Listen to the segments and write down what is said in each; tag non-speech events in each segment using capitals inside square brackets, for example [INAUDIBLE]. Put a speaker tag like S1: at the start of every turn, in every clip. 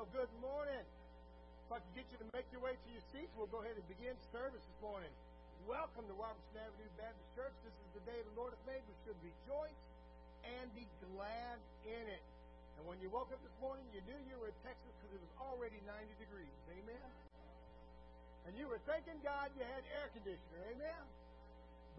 S1: Well, good morning. If I can get you to make your way to your seats, we'll go ahead and begin service this morning. Welcome to Robertson Avenue Baptist Church. This is the day the Lord has made. We should rejoice and be glad in it. And when you woke up this morning, you knew you were in Texas because it was already 90 degrees. Amen? And you were thanking God you had air conditioner. Amen?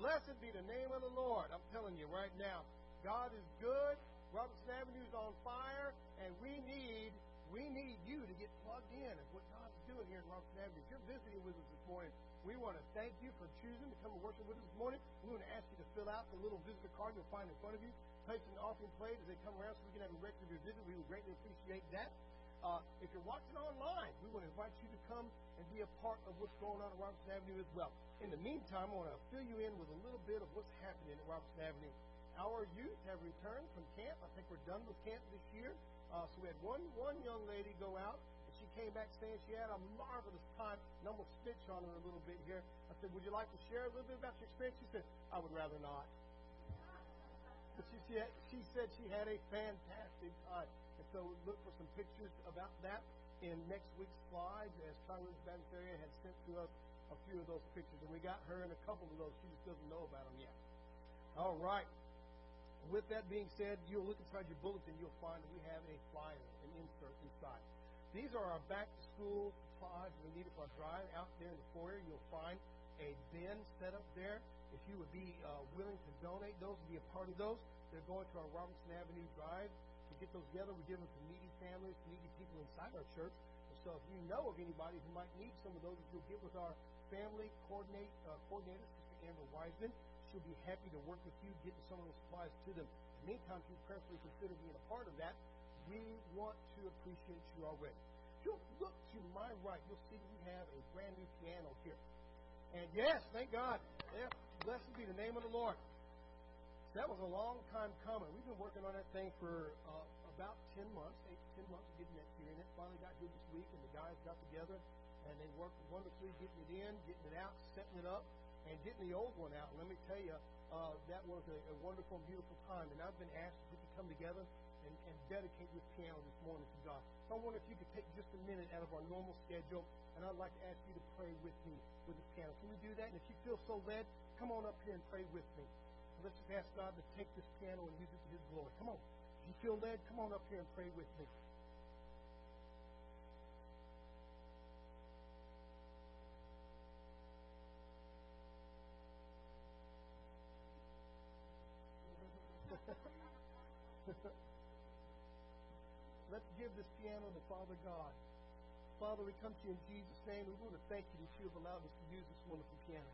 S1: Blessed be the name of the Lord. I'm telling you right now, God is good. Robertson Avenue is on fire, and we need we need you to get plugged in of what God's doing here in Robertson Avenue. If you're visiting with us this morning, we want to thank you for choosing to come and worship with us this morning. We want to ask you to fill out the little visitor card you'll find in front of you. Place an offering plate as they come around so we can have a record of your visit. We would greatly appreciate that. Uh, if you're watching online, we want to invite you to come and be a part of what's going on at Robertson Avenue as well. In the meantime, I want to fill you in with a little bit of what's happening at Robertson Avenue. Our youth have returned from camp. I think we're done with camp this year. Uh, so we had one one young lady go out, and she came back saying she had a marvelous time. And I'm gonna snitch on her a little bit here. I said, "Would you like to share a little bit about your experience?" She said, "I would rather not." But she, she, had, she said she had a fantastic time. And so look for some pictures about that in next week's slides, as Congress Bagdasarian had sent to us a few of those pictures. And we got her in a couple of those. She just doesn't know about them yet. All right. With that being said, you'll look inside your bulletin, you'll find that we have a flyer, an insert inside. These are our back to school supplies we need for our drive. Out there in the foyer, you'll find a bin set up there. If you would be uh, willing to donate those and be a part of those, they're going to our Robertson Avenue Drive. To get those together, we give them to needy families, needy people inside our church. And so if you know of anybody who might need some of those, you'll get with our family coordinate, uh, coordinator, Sister Amber Wiseman. She'll be happy to work with you, getting some of those supplies to them. In the meantime, if you prayerfully consider being a part of that, we want to appreciate you already. If you'll look to my right, you'll see we have a brand new piano here. And yes, thank God. Yeah, blessed be the name of the Lord. That was a long time coming. We've been working on that thing for uh, about 10 months, 8 to 10 months of getting that here. And it finally got here this week, and the guys got together, and they worked wonderfully getting it in, getting it out, setting it up and getting the old one out. Let me tell you, uh, that was a, a wonderful and beautiful time. And I've been asked if we could come together and, and dedicate this piano this morning to God. So I wonder if you could take just a minute out of our normal schedule, and I'd like to ask you to pray with me with this piano. Can we do that? And if you feel so led, come on up here and pray with me. let's just ask God to take this piano and use it to His glory. Come on. If you feel led, come on up here and pray with me. Give this piano to Father God. Father, we come to you in Jesus' name. We want to thank you that you have allowed us to use this wonderful piano.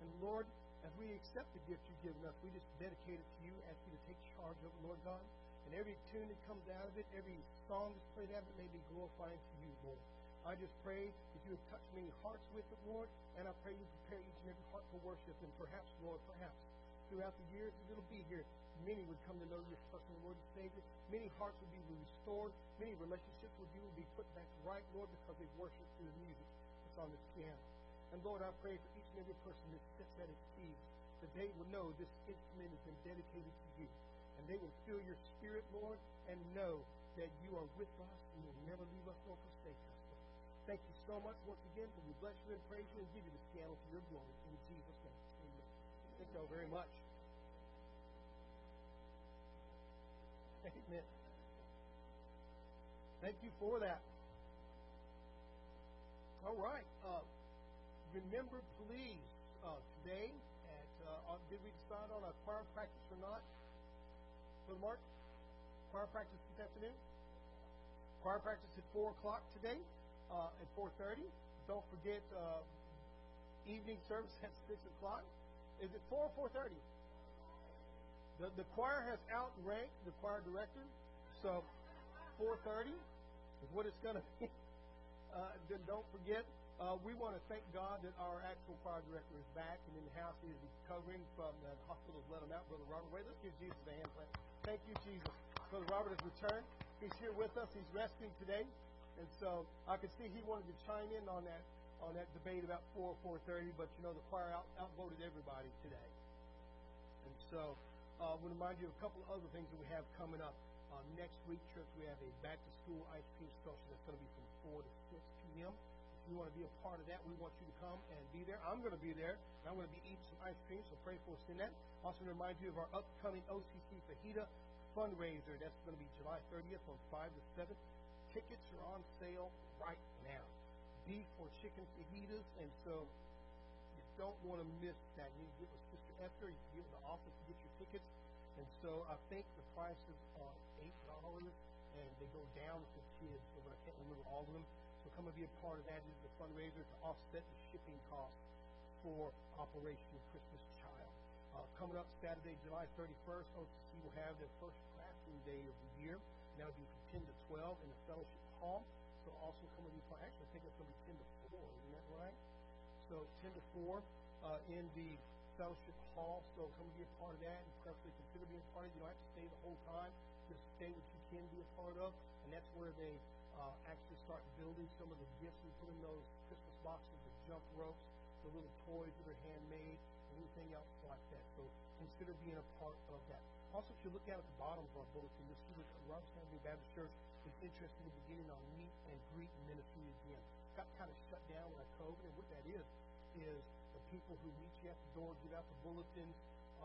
S1: And Lord, as we accept the gift you've given us, we just dedicate it to you, ask you to take charge of it, Lord God. And every tune that comes out of it, every song that's played out of it may be glorifying to you, Lord. I just pray that you have touched many hearts with it, Lord, and I pray you prepare each and every heart for worship. And perhaps, Lord, perhaps throughout the years that it'll be here, many would come to know you as personal Lord and Savior. Many hearts would be restored. Many relationships with you would be put back right, Lord, because they've worshiped through the music that's on this piano. And Lord, I pray for each and every person that sits at its keys that they will know this instrument has been dedicated to you. And they will feel your spirit, Lord, and know that you are with us and you'll never leave us nor forsake us. Thank you so much once again for we bless you and praise you and give you this piano for your glory. In Jesus' name. You all very much. Amen. Thank you for that. All right. Uh, remember, please, uh, today at uh, did we decide on a choir practice or not? Brother Mark, choir practice this afternoon. Choir practice at four o'clock today. Uh, at four thirty. Don't forget uh, evening service [LAUGHS] at six o'clock. Is it four or four thirty? The, the choir has outranked the choir director, so 4:30 is what it's going [LAUGHS] to be. Uh, then don't forget, uh, we want to thank God that our actual choir director is back and in the house. He is recovering from the hospital. Let him out, Brother Robert. Wait, let's give Jesus a hand. clap. Thank you, Jesus. Brother Robert has returned. He's here with us. He's resting today, and so I could see he wanted to chime in on that on that debate about 4 or 4:30. But you know, the choir out, outvoted everybody today, and so. Uh, I want to remind you of a couple of other things that we have coming up. Uh, next week, church, we have a back to school ice cream social that's going to be from 4 to 6 p.m. If you want to be a part of that, we want you to come and be there. I'm going to be there, and I'm going to be eating some ice cream, so pray for us in that. Also, to remind you of our upcoming OCC Fajita fundraiser. That's going to be July 30th from 5 to 7. Tickets are on sale right now. Beef or chicken fajitas, and so you don't want to miss that. You get with Sister Esther. You get with the office to get your tickets. And so I think the prices are eight dollars, and they go down for kids. So I can't remember all of them. So come and be a part of that. Is a fundraiser to offset the shipping costs for Operation Christmas Child. Uh, coming up Saturday, July 31st, OCC will have their first classroom day of the year. And that'll be from 10 to 12 in the fellowship hall. So also come and be part. Actually, think it's going to be 10 to 4. Isn't that right? So 10 to 4 uh, in the fellowship hall. So come be a part of that and preferably consider being a part of it. You don't have to stay the whole time. Just stay what you can be a part of. And that's where they uh, actually start building some of the gifts. We put in those Christmas boxes, the jump ropes, the little toys that are handmade, and anything else like that. So consider being a part of that. Also, if you look out at the bottom of our bulletin, you'll see that Robertson Avenue Baptist Church is interested in beginning our meet and greet ministry again. Got kind of shut down by COVID, and what that is, is the people who meet you at the door, give out the bulletins,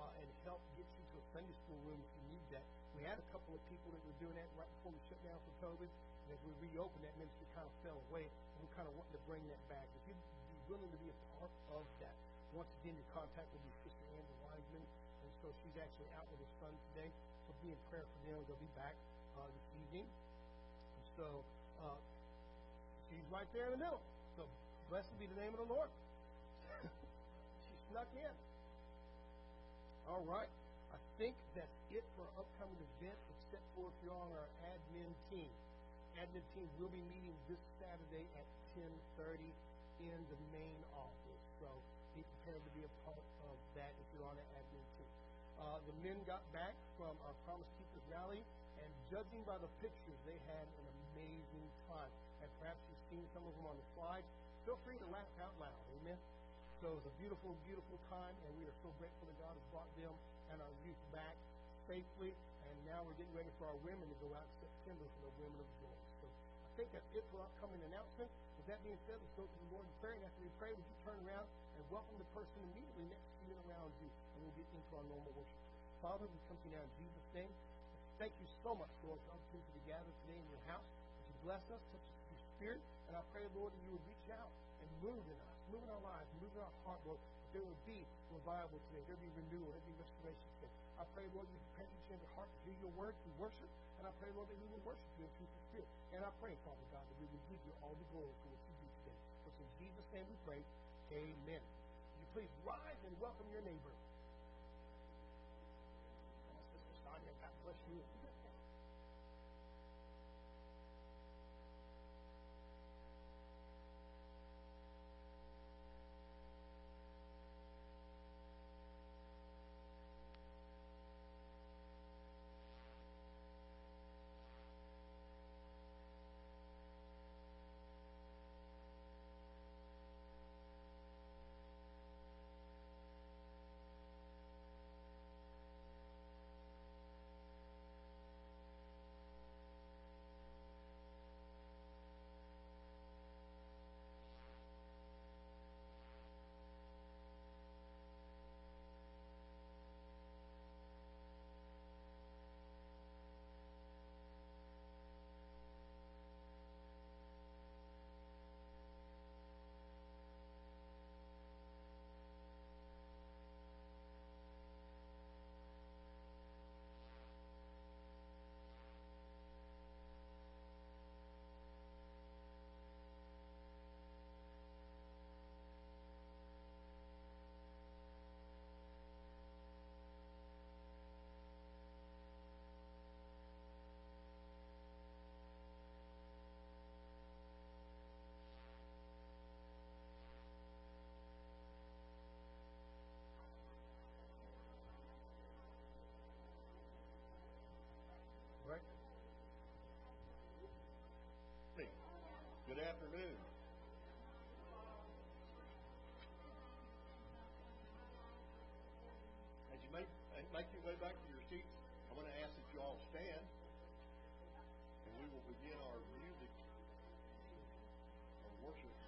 S1: uh, and help get you to a Sunday school room if you need that. We had a couple of people that were doing that right before we shut down for COVID, and as we reopened, that ministry kind of fell away, and we're kind of wanting to bring that back. If you'd be willing to be a part of that, once again, your contact will be Sister Amber Wiseman, so she's actually out with her son today, so be in prayer for them. They'll be back uh, this evening. So uh, she's right there in the middle. So blessed be the name of the Lord. [COUGHS] she snuck in. All right. I think that's it for our upcoming event, except for if you're on our admin team. Admin team will be meeting this Saturday at 10:30 in the main office. So be prepared to be a part of that if you're on the admin team. Uh, the men got back from our Promise Keepers rally, and judging by the pictures, they had an amazing time. And perhaps you've seen some of them on the slides. Feel free to laugh out loud. Amen. So it was a beautiful, beautiful time, and we are so grateful that God has brought them and our youth back safely. And now we're getting ready for our women to go out in September for the Women of Joy. Think that's it for upcoming announcements. With that being said, let's go to the Lord in prayer. And after we pray, would you turn around and welcome the person immediately next to you and around you, and we'll get into our normal worship. Father, we come to you now in Jesus' name. Thank you so much, Lord, for the opportunity to gather today in your house. That you bless us, touch us with your spirit. And I pray, Lord, that you would reach out and move in us, move in our lives, move in our heart, Lord. There would be revival today. There would be renewal. There would be restoration today. I pray, Lord, you grant each and every heart to hear your word through worship. And I pray, Lord, that we will worship you in truth and spirit. And I pray, Father God, that we will give you all the glory for what you do today. For in Jesus' name we pray. Amen. You please rise and welcome your neighbor.
S2: Afternoon. As you make, make your way back to your seats, I'm going to ask that you all stand,
S1: and we will begin our music, and worship.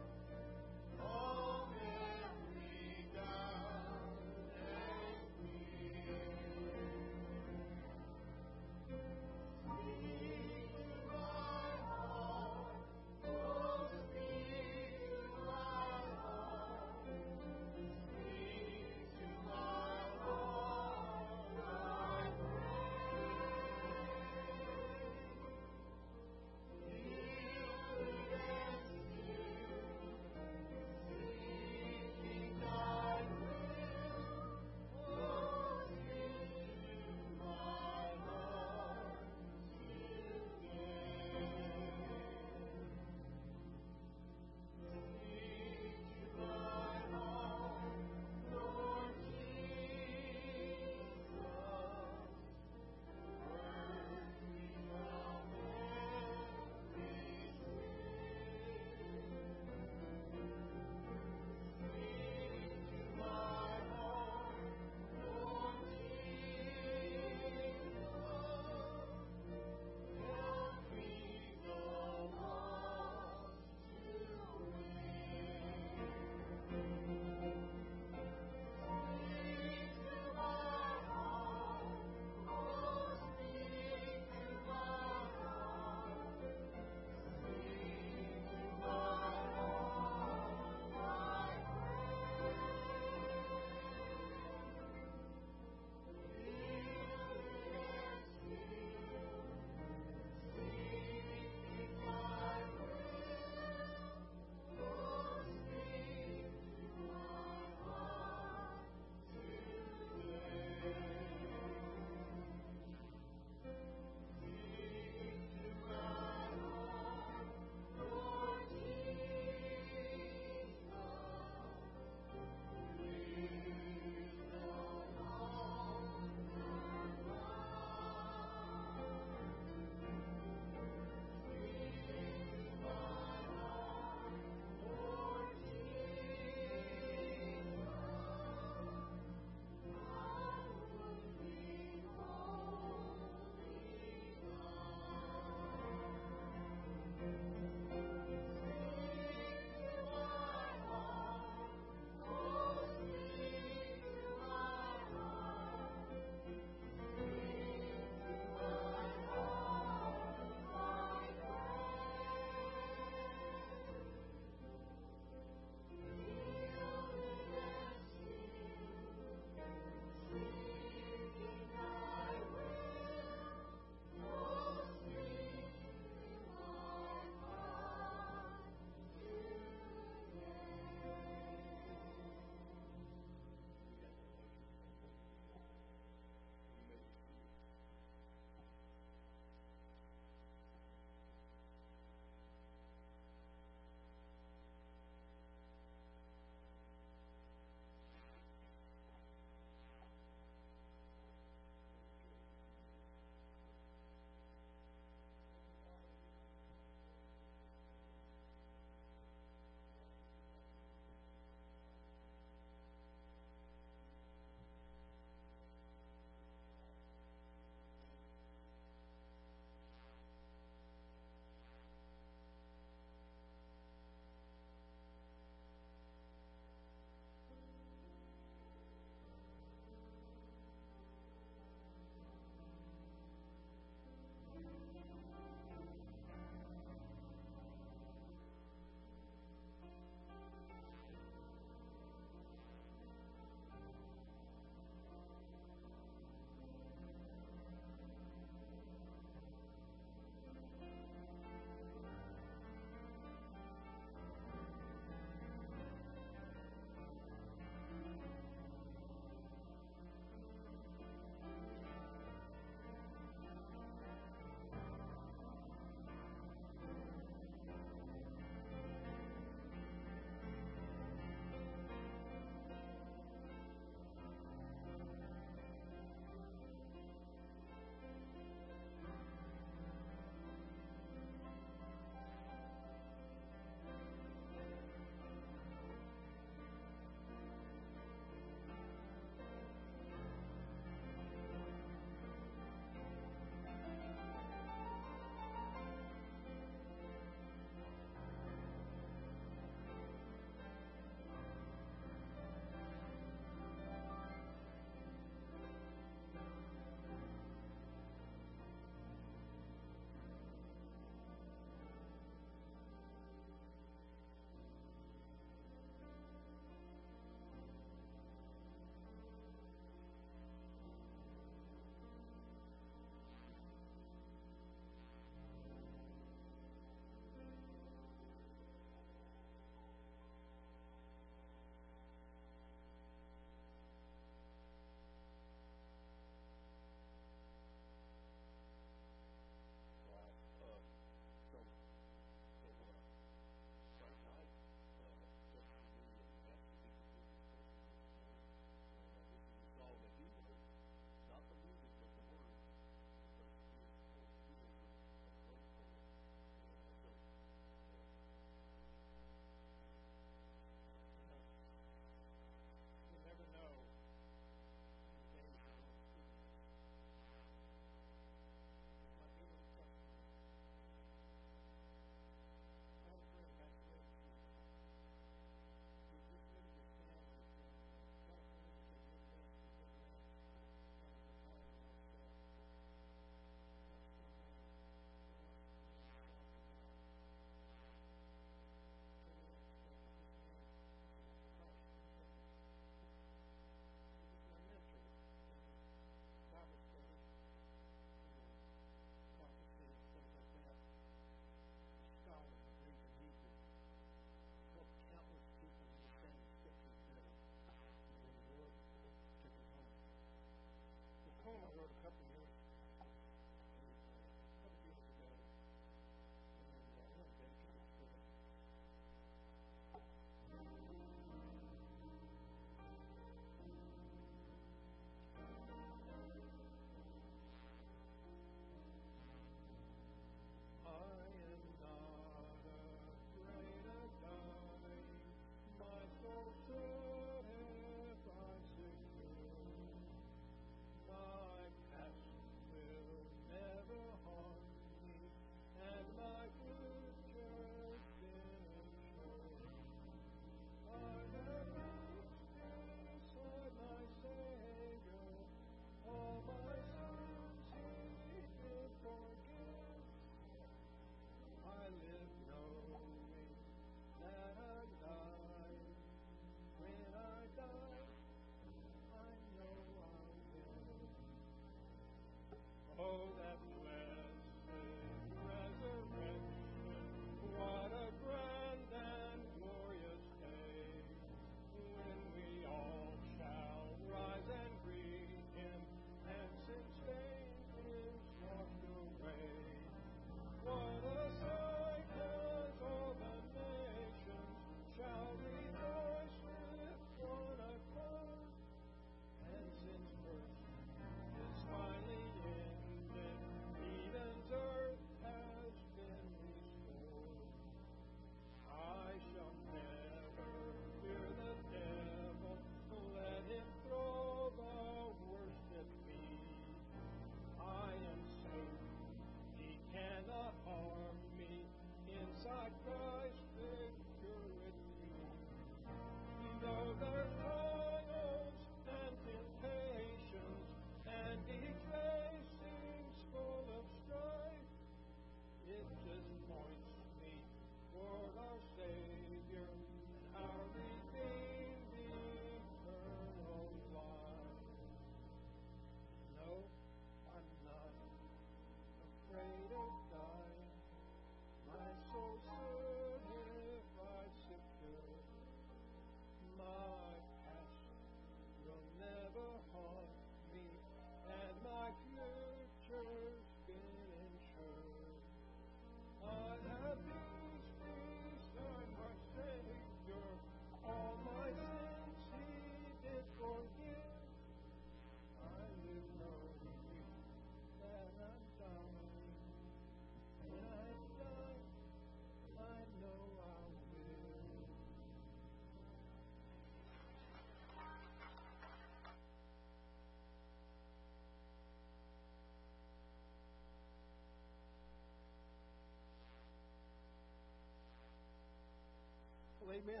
S1: Amen.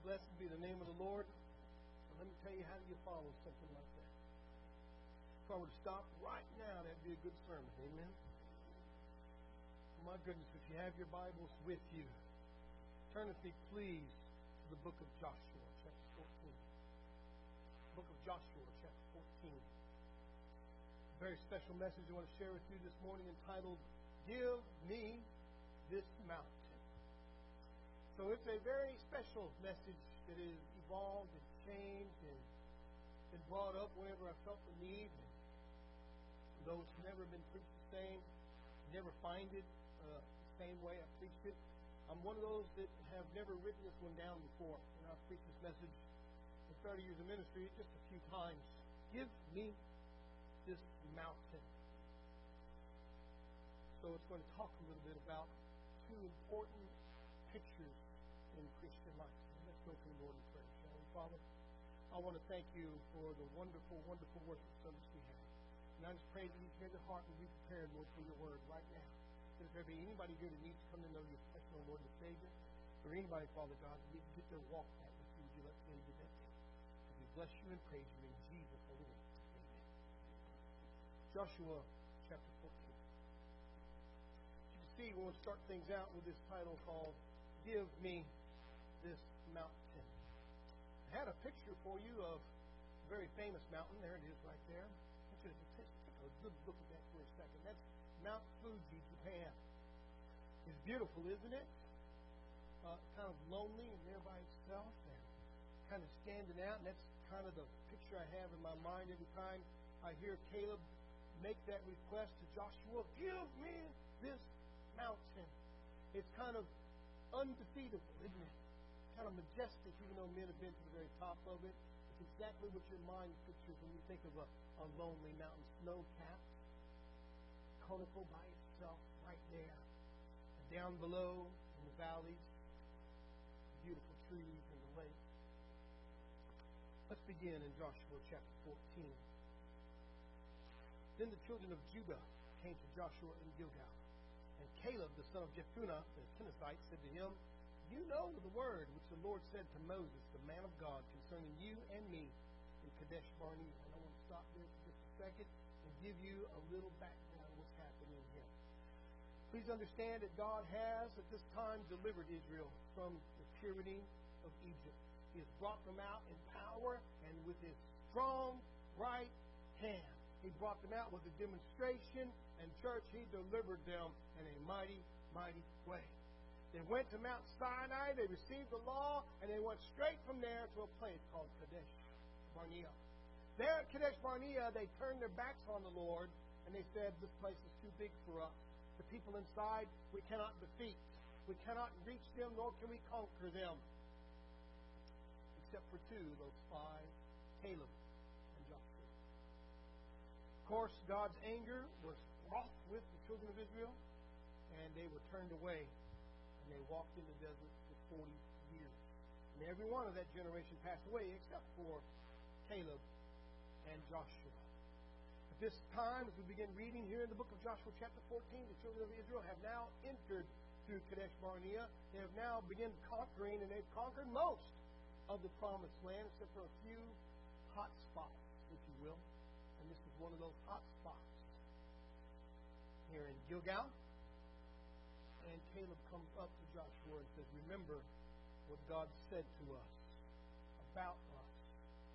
S1: Blessed be the name of the Lord. let me tell you, how do you follow something like that? If I were to stop right now, that'd be a good sermon. Amen. My goodness, if you have your Bibles with you, turn with me, please, to the book of Joshua, chapter 14. Book of Joshua, chapter 14. A very special message I want to share with you this morning entitled, Give Me This Mountain. So it's a very special message that has evolved and changed and been brought up whenever I felt the need. And those who never been preached the same, never find it uh, the same way I preached it. I'm one of those that have never written this one down before. And I've preached this message in 30 years of ministry just a few times. Give me this mountain. So it's going to talk a little bit about two important pictures in Christian life. let's go to the Lord in prayer, shall we, Father? I want to thank you for the wonderful, wonderful worship service we had. And I just pray that each hear the heart and be prepared, Lord, for your word right now. That if there be anybody here that needs to come to know your personal Lord and Savior, or anybody, Father God, that needs to get their walk back with you, would you let them do that day? So we bless you and praise you in Jesus' holy name. Amen. Joshua chapter 14. As you can see, we'll start things out with this title called Give Me this mountain. I had a picture for you of a very famous mountain. There it is right there. Take a good look at that for a second. That's Mount Fuji, Japan. It's beautiful, isn't it? Uh, kind of lonely and there by itself and kind of standing out. And that's kind of the picture I have in my mind every time I hear Caleb make that request to Joshua, give me this mountain. It's kind of undefeatable, isn't it? kind of majestic, even though men have been to the very top of it. It's exactly what your mind pictures when you think of a, a lonely mountain, snow capped, conical by itself, right there. And down below in the valleys, beautiful trees and the lake. Let's begin in Joshua chapter 14. Then the children of Judah came to Joshua in Gilgal. And Caleb, the son of Jephunneh, the Kenizzite, said to him, you know the word which the Lord said to Moses, the man of God, concerning you and me in Kadesh Barnea. And I want to stop there for just a second and give you a little background of what's happening here. Please understand that God has at this time delivered Israel from the tyranny of Egypt. He has brought them out in power and with his strong right hand. He brought them out with a demonstration, and church, he delivered them in a mighty, mighty way. They went to Mount Sinai, they received the law, and they went straight from there to a place called Kadesh Barnea. There at Kadesh Barnea, they turned their backs on the Lord, and they said, This place is too big for us. The people inside, we cannot defeat. We cannot reach them, nor can we conquer them. Except for two, those five, Caleb course, God's anger was wroth with the children of Israel, and they were turned away and they walked in the desert for 40 years. And every one of that generation passed away except for Caleb and Joshua. At this time, as we begin reading here in the book of Joshua, chapter 14, the children of Israel have now entered through Kadesh Barnea. They have now begun conquering, and they've conquered most of the promised land, except for a few hot spots, if you will. One of those hot spots here in Gilgal and Caleb comes up to Joshua and says, Remember what God said to us about us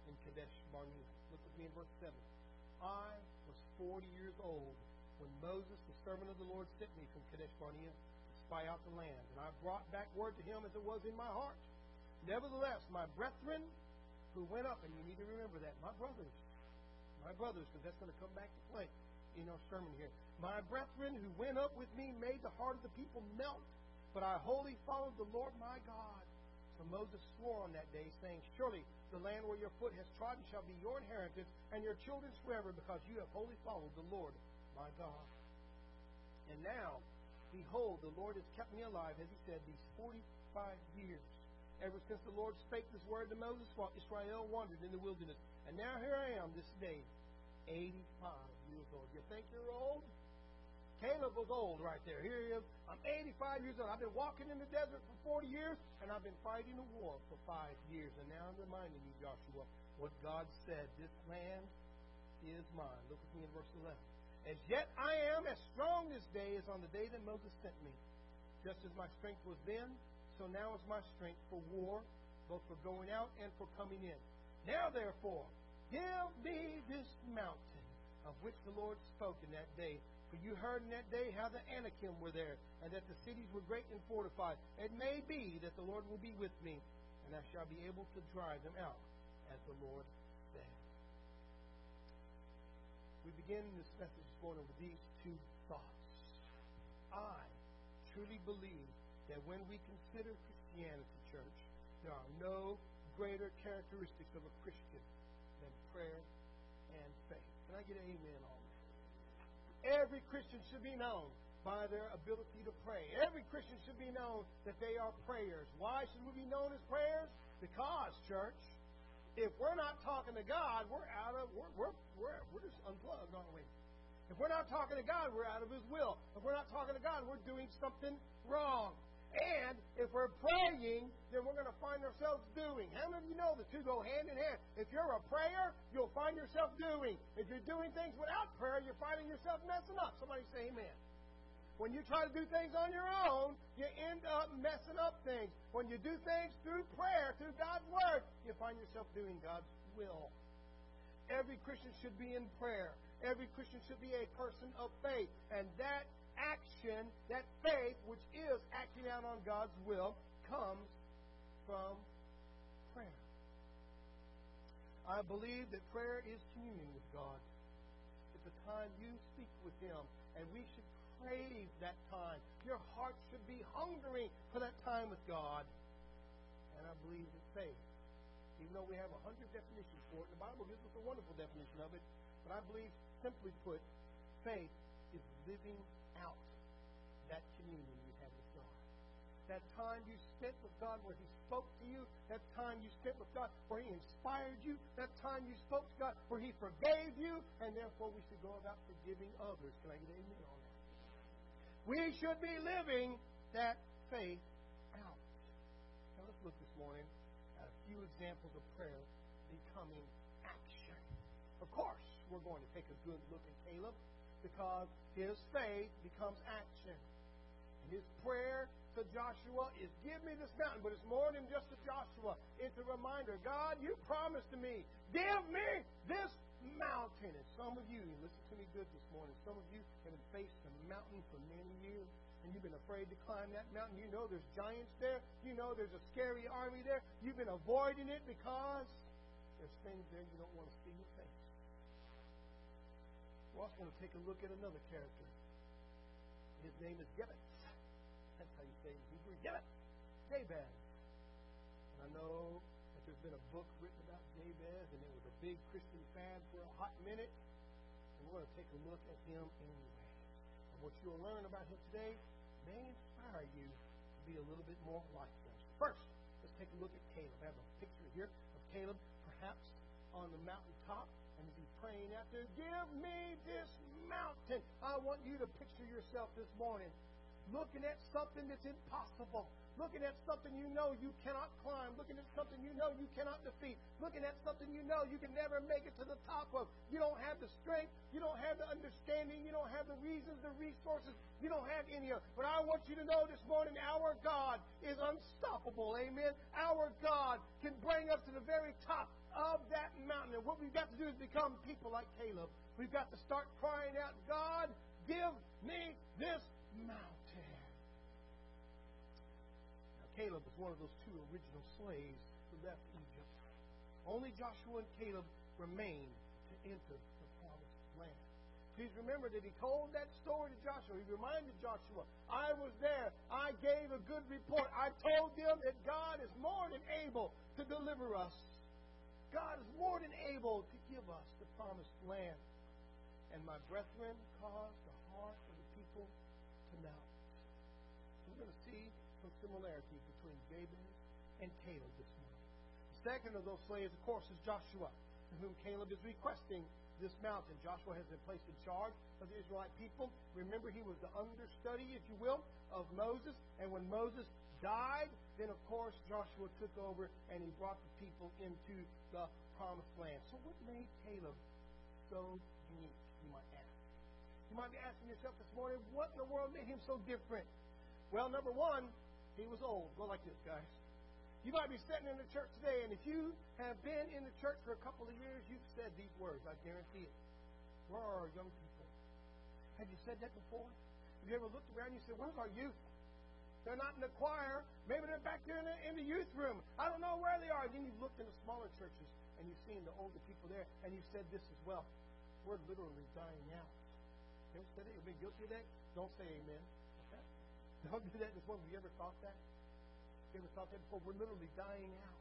S1: in Kadesh Barnea. Look with me in verse 7. I was 40 years old when Moses, the servant of the Lord, sent me from Kadesh Barnea to spy out the land. And I brought back word to him as it was in my heart. Nevertheless, my brethren who went up, and you need to remember that, my brothers, my brothers, because that's going to come back to play in our sermon here. My brethren who went up with me made the heart of the people melt, but I wholly followed the Lord my God. So Moses swore on that day, saying, Surely the land where your foot has trodden shall be your inheritance, and your children's forever, because you have wholly followed the Lord my God. And now, behold, the Lord has kept me alive, as he said, these 45 years. Ever since the Lord spake this word to Moses while Israel wandered in the wilderness. And now here I am this day, 85 years old. You think you're old? Caleb was old right there. Here he is. I'm 85 years old. I've been walking in the desert for 40 years, and I've been fighting a war for five years. And now I'm reminding you, Joshua, what God said. This land is mine. Look at me in verse 11. As yet I am as strong this day as on the day that Moses sent me. Just as my strength was then, so now is my strength for war, both for going out and for coming in. Now, therefore, give me this mountain of which the Lord spoke in that day. For you heard in that day how the Anakim were there, and that the cities were great and fortified. It may be that the Lord will be with me, and I shall be able to drive them out, as the Lord said. We begin this message this morning with these two thoughts. I truly believe that when we consider Christianity, church, there are no greater characteristics of a Christian than prayer and faith. Can I get an amen on that? Every Christian should be known by their ability to pray. Every Christian should be known that they are prayers. Why should we be known as prayers? Because, church, if we're not talking to God, we're out of we're we're we're, we're just unplugged, aren't we? If we're not talking to God, we're out of His will. If we're not talking to God, we're doing something wrong. And if we're praying, then we're going to find ourselves doing. How many of you know the two go hand in hand? If you're a prayer, you'll find yourself doing. If you're doing things without prayer, you're finding yourself messing up. Somebody say amen. When you try to do things on your own, you end up messing up things. When you do things through prayer, through God's Word, you find yourself doing God's will. Every Christian should be in prayer. Every Christian should be a person of faith. And that action, that faith, which is acting out on God's will, comes from prayer. I believe that prayer is communion with God. It's a time you speak with Him, and we should crave that time. Your heart should be hungering for that time with God. And I believe that faith, even though we have a hundred definitions for it, the Bible gives us a wonderful definition of it, but I believe, simply put, faith is living out that communion you had with God. That time you spent with God where He spoke to you, that time you spent with God where He inspired you, that time you spoke to God where He forgave you, and therefore we should go about forgiving others. Can I get amen on that? We should be living that faith out. Now let's look this morning at a few examples of prayer becoming action. Of course, we're going to take a good look at Caleb because his faith becomes action. And his prayer to Joshua is, Give me this mountain. But it's more than just to Joshua. It's a reminder God, you promised to me, give me this mountain. And some of you, listen to me good this morning, some of you have been faced a mountain for many years. And you've been afraid to climb that mountain. You know there's giants there. You know there's a scary army there. You've been avoiding it because there's things there you don't want to see your face. We're also going to take a look at another character. His name is Gibbet. That's how you say it in Hebrew. Gibbet. Jabez. And I know that there's been a book written about Jabez, and it was a big Christian fad for a hot minute. And we're going to take a look at him anyway. And what you'll learn about him today may inspire you to be a little bit more like him. First, let's take a look at Caleb. I have a picture here of Caleb, perhaps on the mountaintop and as he's praying there, give me this mountain. I want you to picture yourself this morning looking at something that's impossible, looking at something you know you cannot climb, looking at something you know you cannot defeat, looking at something you know you can never make it to the top of. You don't have the strength, you don't have the understanding, you don't have the reasons, the resources, you don't have any of it. But I want you to know this morning our God is unstoppable. Amen. Our God can bring us to the very top of that mountain. And what we've got to do is become people like Caleb. We've got to start crying out, God, give me this mountain. Now, Caleb was one of those two original slaves who left Egypt. Only Joshua and Caleb remained to enter the promised land. Please remember that he told that story to Joshua. He reminded Joshua, I was there. I gave a good report. I told them that God is more than able to deliver us. God is more than able to give us the promised land. And my brethren caused the heart of the people to melt. So we're going to see some similarities between Jabez and Caleb this morning. The second of those slaves, of course, is Joshua, to whom Caleb is requesting this mountain. Joshua has been placed in charge of the Israelite people. Remember, he was the understudy, if you will, of Moses. And when Moses died, then of course Joshua took over and he brought the people into the promised land. So, what made Caleb so unique, you might ask? You might be asking yourself this morning, what in the world made him so different? Well, number one, he was old. Go like this, guys. You might be sitting in the church today, and if you have been in the church for a couple of years, you've said these words. I guarantee it. Where are our young people? Have you said that before? Have you ever looked around and you said, Where's our youth? They're not in the choir. Maybe they're back there in the, in the youth room. I don't know where they are. Then you've looked in the smaller churches and you've seen the older people there, and you've said this as well. We're literally dying out. You ever said it? You've been guilty of that? Don't say amen. Okay? [LAUGHS] Don't do that this morning. Have you ever thought that? You ever thought that before? We're literally dying out.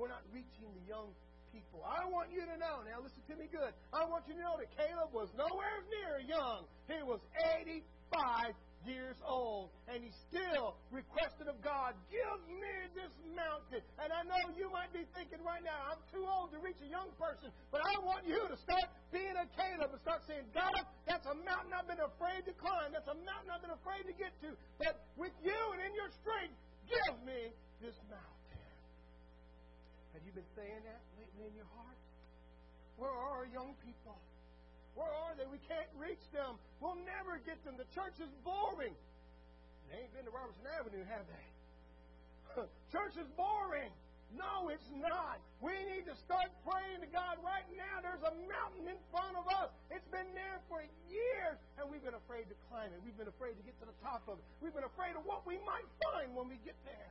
S1: We're not reaching the young people. I want you to know, now listen to me good. I want you to know that Caleb was nowhere near young. He was 85 years old, and he still requested of God, Give me this mountain. And I know you might be thinking right now, I'm too old to reach a young person, but I want you to start being a Caleb and start saying, God, that's a mountain I've been afraid to climb. That's a mountain I've been afraid to get to. But with you and in your strength, Give me this mountain. Have you been saying that lately in your heart? Where are our young people? Where are they? We can't reach them. We'll never get them. The church is boring. They ain't been to Robertson Avenue, have they? [LAUGHS] church is boring. No, it's not. We need to start praying to God right now. There's a mountain in front of us. It's been there for years, and we've been afraid to climb it. We've been afraid to get to the top of it. We've been afraid of what we might find when we get there.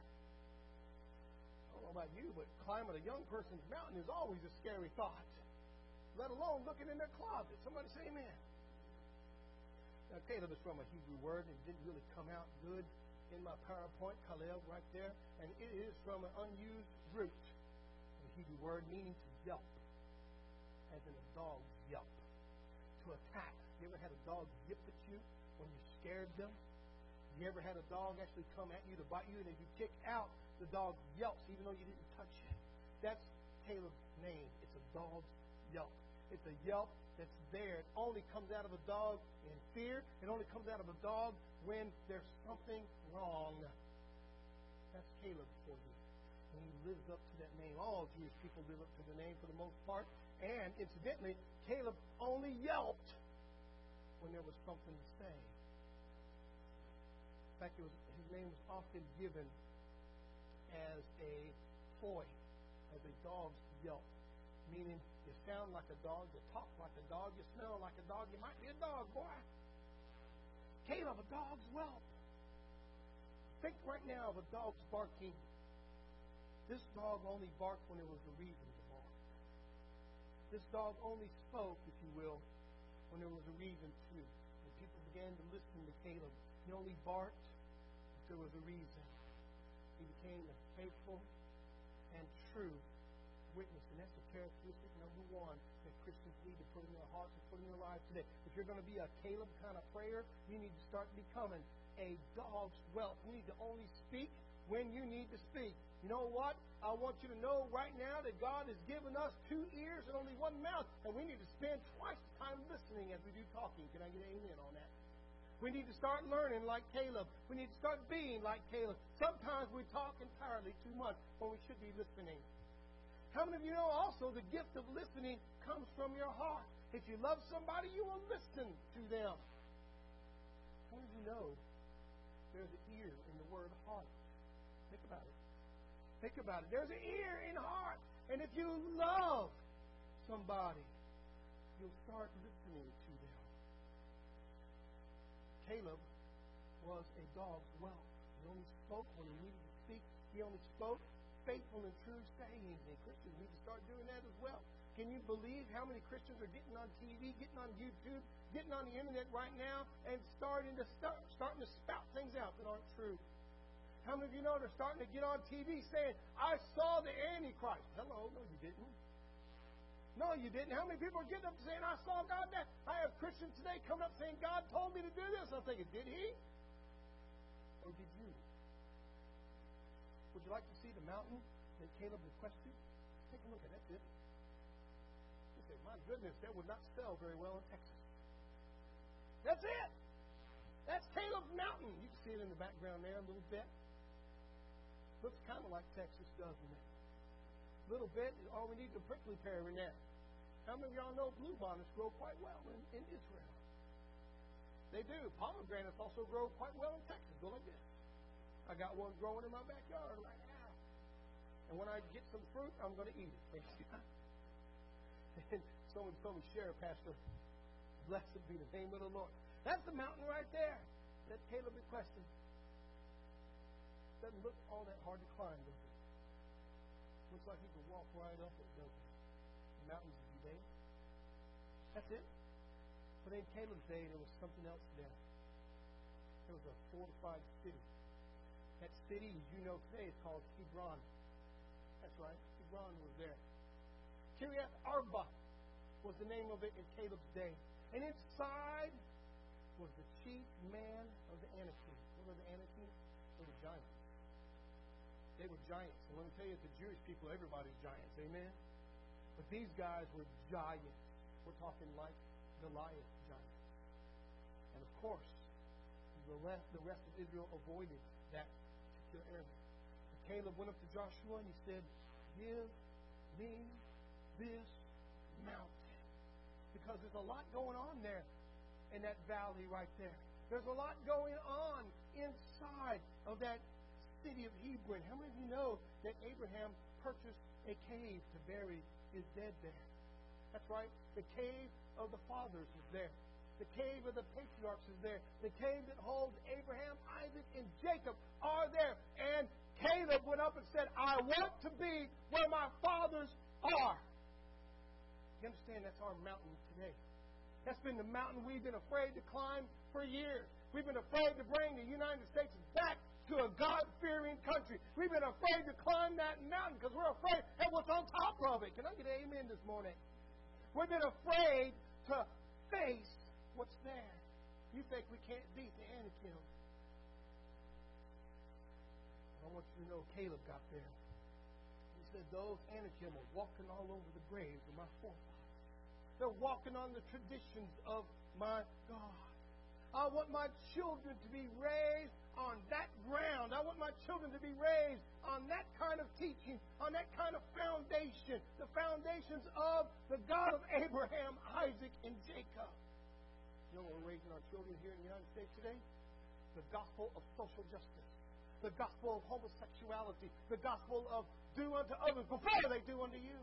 S1: I don't know about you, but climbing a young person's mountain is always a scary thought, let alone looking in their closet. Somebody say amen. Now, Caleb is from a Hebrew word, and it didn't really come out good in my PowerPoint, Kalel, right there, and it is from an unused root, the Hebrew word meaning to yelp, as in a dog's yelp, to attack. You ever had a dog yip at you when you scared them? You ever had a dog actually come at you to bite you, and if you kick out, the dog yelps even though you didn't touch it? That's Caleb's name. It's a dog's yelp. It's a yelp that's there. It only comes out of a dog in fear. It only comes out of a dog when there's something wrong. That's Caleb for you. And he lives up to that name. All Jewish people live up to the name for the most part. And incidentally, Caleb only yelped when there was something to say. In fact, was, his name was often given as a foy, as a dog's yelp, meaning you sound like a dog, you talk like a dog, you smell like a dog, you might be a dog, boy. Caleb, a dog's whelp. Think right now of a dog's barking. This dog only barked when there was a reason to bark. This dog only spoke, if you will, when there was a reason to. When people began to listen to Caleb, he only barked if there was a reason. He became a faithful and true witness. And that's the characteristic number one that Christians need to put in their hearts and put in their lives today. If you're going to be a Caleb kind of prayer, you need to start becoming a dog's whelp. You need to only speak when you need to speak. You know what? I want you to know right now that God has given us two ears and only one mouth, and we need to spend twice the time listening as we do talking. Can I get an amen on that? We need to start learning like Caleb. We need to start being like Caleb. Sometimes we talk entirely too much when we should be listening. How many of you know also the gift of listening comes from your heart? If you love somebody, you will listen to them. How many of you know there's an ear in the word heart? Think about it. Think about it. There's an ear in heart. And if you love somebody, you'll start listening to them. Caleb was a dog's whelp. He only spoke when he needed to speak. He only spoke faithful and true sayings, and Christians need to start doing that as well. Can you believe how many Christians are getting on TV, getting on YouTube, getting on the internet right now, and starting to start, starting to spout things out that aren't true? How many of you know they're starting to get on TV saying, "I saw the Antichrist"? Hello, no, you didn't. No, you didn't. How many people are getting up saying, "I saw God"? There? I have Christians today coming up saying, "God told me to do this." I'm thinking, did He? Or did you? Would you like to see the mountain that Caleb requested? Take a look at that. It. It's a My goodness, that would not sell very well in Texas. That's it. That's Caleb's mountain. You can see it in the background there a little bit. Looks kind of like Texas, doesn't it? A little bit. All we need is a prickly pear in there. How many of y'all know bluebonnets grow quite well in, in Israel? They do. Pomegranates also grow quite well in Texas. Go like this. I got one growing in my backyard right ah. now. And when I get some fruit, I'm going to eat it. and [LAUGHS] someone told me, share, Pastor, blessed be the name of the Lord. That's the mountain right there that Caleb requested. Doesn't look all that hard to climb, does it? Looks like he could walk right up it, doesn't it? The mountains Judea. That's it. But in Caleb's day, there was something else there. There was a fortified city. That city, you know today, is called Hebron. That's right. Hebron was there. Kiriath Arba was the name of it in Caleb's day. And inside was the chief man of the Anakim. What were the Anakim? They were giants. They were giants. And let me tell you, the Jewish people, everybody's giants. Amen? But these guys were giants. We're talking like Goliath giants. And of course, the rest, the rest of Israel avoided that And Caleb went up to Joshua and he said, Give me this mountain. Because there's a lot going on there in that valley right there. There's a lot going on inside of that city of Hebron. How many of you know that Abraham purchased a cave to bury his dead there? That's right. The cave of the fathers is there. The cave of the patriarchs is there. The cave that holds Abraham, Isaac, and Jacob are there. And Caleb went up and said, I want to be where my fathers are. You understand that's our mountain today. That's been the mountain we've been afraid to climb for years. We've been afraid to bring the United States back to a God fearing country. We've been afraid to climb that mountain because we're afraid of what's on top of it. Can I get an amen this morning? We've been afraid to face what's there. You think we can't beat the Anakim. I want you to know Caleb got there. He said, Those Anakim are walking all over the graves of my forefathers. They're walking on the traditions of my God. I want my children to be raised on that ground. I want my children to be raised on that kind of teaching, on that kind of foundation, the foundations of the God of Abraham, Isaac, and Jacob. Know we're raising our children here in the United States today? The gospel of social justice, the gospel of homosexuality, the gospel of do unto others before they do unto you.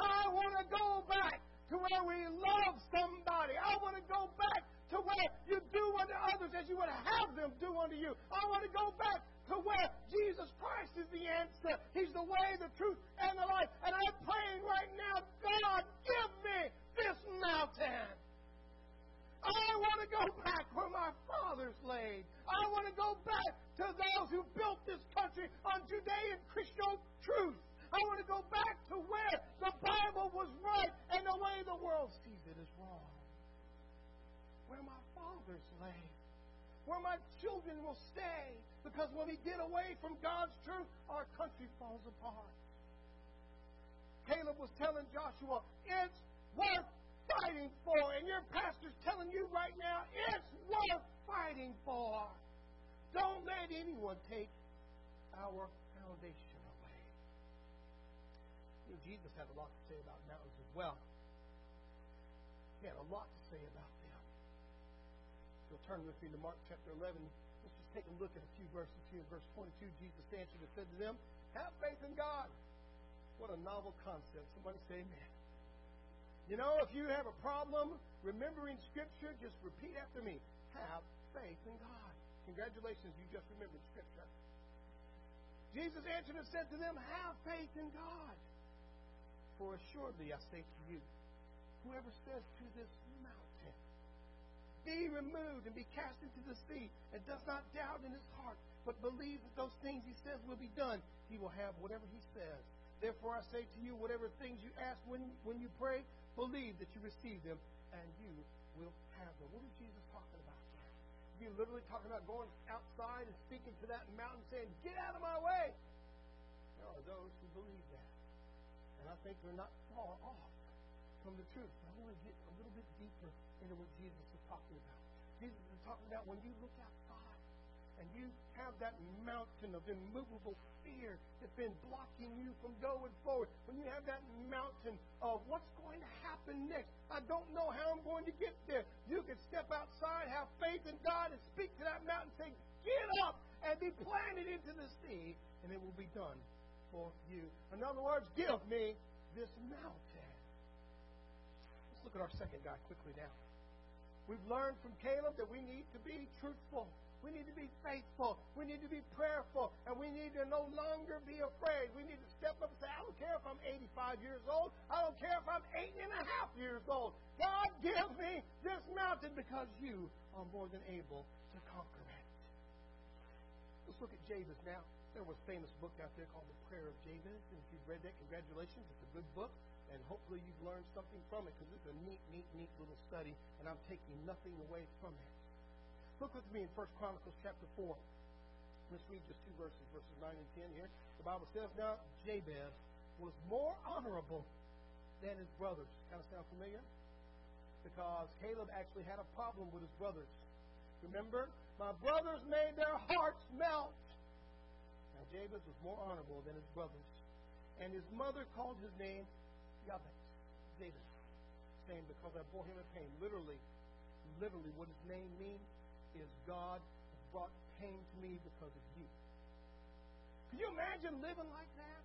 S1: I want to go back to where we love somebody. I want to go back to where you do unto others as you would have them do unto you. I want to go back to where Jesus Christ is the answer. He's the way, the truth, and the life. And I'm praying right now, God, give me this mountain. I want to go back where my fathers laid. I want to go back to those who built this country on Judean Christian truth. I want to go back to where the Bible was right and the way the world sees it is wrong. Where my fathers lay. Where my children will stay. Because when we get away from God's truth, our country falls apart. Caleb was telling Joshua, it's worth fighting for. And your pastor's telling you right now, it's worth fighting for. Don't let anyone take our foundation. Away. You know, Jesus had a lot to say about mountains as well. He had a lot to say about them. So turn with me to Mark chapter 11. Let's just take a look at a few verses here. Verse 22, Jesus answered and said to them, Have faith in God. What a novel concept. Somebody say amen. You know, if you have a problem remembering Scripture, just repeat after me. Have faith in God. Congratulations, you just remembered Scripture. Jesus answered and said to them, Have faith in God. For assuredly I say to you, whoever says to this mountain, Be removed and be cast into the sea, and does not doubt in his heart, but believes that those things he says will be done, he will have whatever he says. Therefore I say to you, whatever things you ask when, when you pray, believe that you receive them, and you will have them. What is Jesus talking about he literally talking about going outside and speaking to that mountain saying, Get out of my way? There are those who believe that. And I think they're not far off from the truth. I want to get a little bit deeper into what Jesus is talking about. Jesus is talking about when you look outside and you have that mountain of immovable fear that's been blocking you from going forward, when you have that mountain of what's going to happen next, I don't know how I'm going to get there. You can step outside, have faith in God, and speak to that mountain, and say, Get up and be planted into the sea, and it will be done for you. In other words, give me this mountain. Let's look at our second guy quickly now. We've learned from Caleb that we need to be truthful. We need to be faithful. We need to be prayerful. And we need to no longer be afraid. We need to step up and say, I don't care if I'm 85 years old. I don't care if I'm eight and a half years old. God, give me this mountain because you are more than able to conquer it. Let's look at Jabez now. There was a famous book out there called The Prayer of Jabez. And if you've read that, congratulations. It's a good book. And hopefully you've learned something from it because it's a neat, neat, neat little study. And I'm taking nothing away from it. Look with me in 1 Chronicles chapter 4. Let's read just two verses, verses 9 and 10 here. The Bible says, Now Jabez was more honorable than his brothers. Kind of sound familiar? Because Caleb actually had a problem with his brothers. Remember? My brothers made their hearts melt. Now Jabez was more honorable than his brothers. And his mother called his name Jabez. Jabez. Saying, Because I bore him in pain. Literally, literally, what his name means is God brought pain to me because of you. Could you imagine living like that?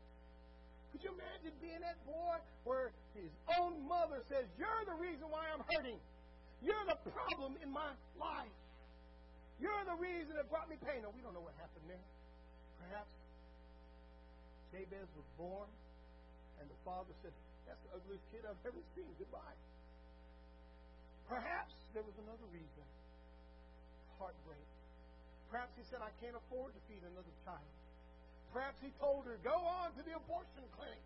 S1: Could you imagine being that boy where his own mother says, You're the reason why I'm hurting. You're the problem in my life. You're the reason that brought me pain. Now, we don't know what happened there. Perhaps Jabez was born, and the father said, That's the ugliest kid I've ever seen. Goodbye. Perhaps there was another reason heartbreak. Perhaps he said, I can't afford to feed another child. Perhaps he told her, go on to the abortion clinic.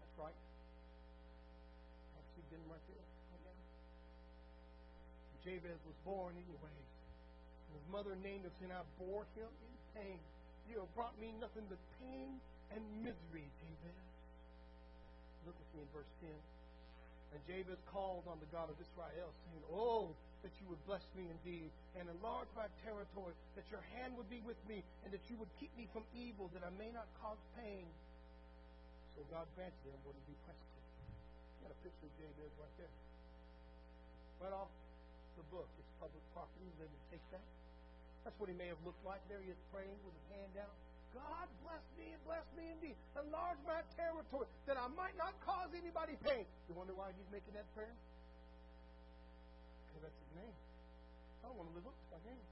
S1: That's right. Perhaps he'd been right there. Jabez was born anyways. And his mother named him, and I bore him in pain. You have brought me nothing but pain and misery, Jabez. Look with me in verse 10. And Jabez called on the God of Israel, saying, Oh, that you would bless me indeed and enlarge my territory, that your hand would be with me, and that you would keep me from evil, that I may not cause pain. So God granted him what he requested. Got a picture of Jabez right there. Right off the book. It's public property. Let him take that. That's what he may have looked like. There he is praying with his hand out. God bless me and bless me indeed. Enlarge my territory that I might not cause anybody pain. You wonder why he's making that prayer? Name. I don't want to live up to my name.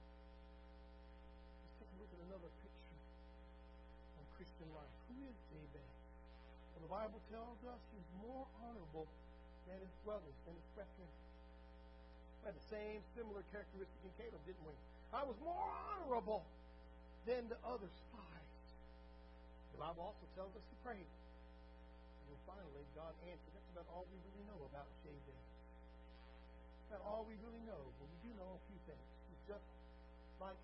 S1: Let's take a look at another picture of Christian life. Who is Jabez? Well, the Bible tells us he's more honorable than his brothers, than his brethren. We had the same similar characteristic in Caleb, didn't we? I was more honorable than the other spies. The Bible also tells us he prayed. And then finally, God answered. That's about all we really know about Jabez not all we really know, but we do know a few things. He's just like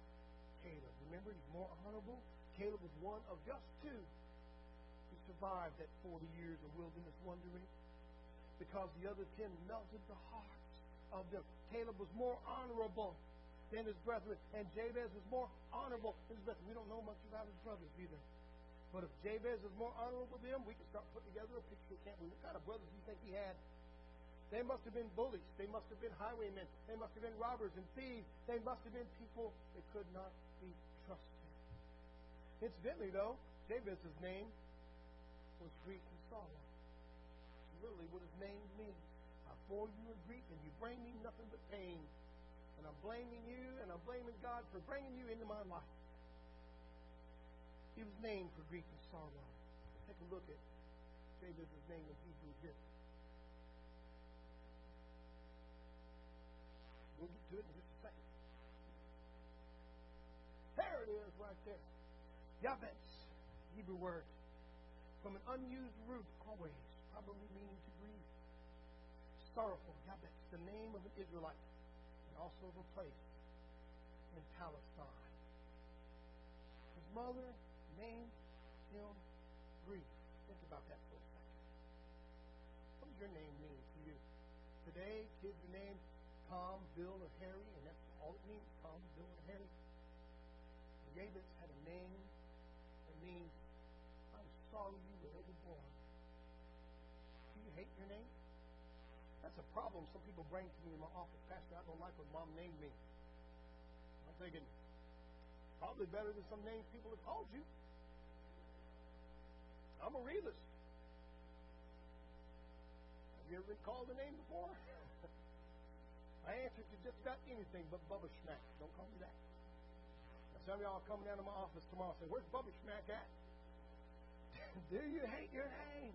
S1: Caleb. Remember, he's more honorable. Caleb was one of just two who survived that 40 years of wilderness wandering because the other 10 melted the hearts of them. Caleb was more honorable than his brethren, and Jabez was more honorable than his brethren. We don't know much about his brothers either. But if Jabez is more honorable than them, we can start putting together a picture, can't we? What kind of brothers do you think he had? They must have been bullies. They must have been highwaymen. They must have been robbers and thieves. They must have been people that could not be trusted. Incidentally, though, Jabez's name was Greek and sorrow. Literally what his name means. I bore you in grief, and you bring me nothing but pain. And I'm blaming you, and I'm blaming God for bringing you into my life. He was named for grief and sorrow. Take a look at Jabez's name in Hebrew here. We'll get to it in just a second. There it is right there. Yabetz, Hebrew word. From an unused root, always, probably meaning to grieve. Sorrowful, Yabetz, the name of an Israelite, and also of a place in Palestine. His mother named him Grief. Think about that for a second. What does your name mean? To you? Today, kids are named Tom, Bill, or Harry, and that's all it means Tom, Bill, or Harry. Jabez had a name that means, I'm sorry you were ever born. Do you hate your name? That's a problem some people bring to me in my office. Pastor, I don't like what mom named me. I'm thinking, probably better than some names people have called you. I'm a realist. Have you ever been called a name before? I answer to just about anything but Bubba Schmack. Don't call me that. Now, some of y'all are coming down to my office tomorrow and say, Where's Bubba Schmack at? [LAUGHS] Do you hate your name?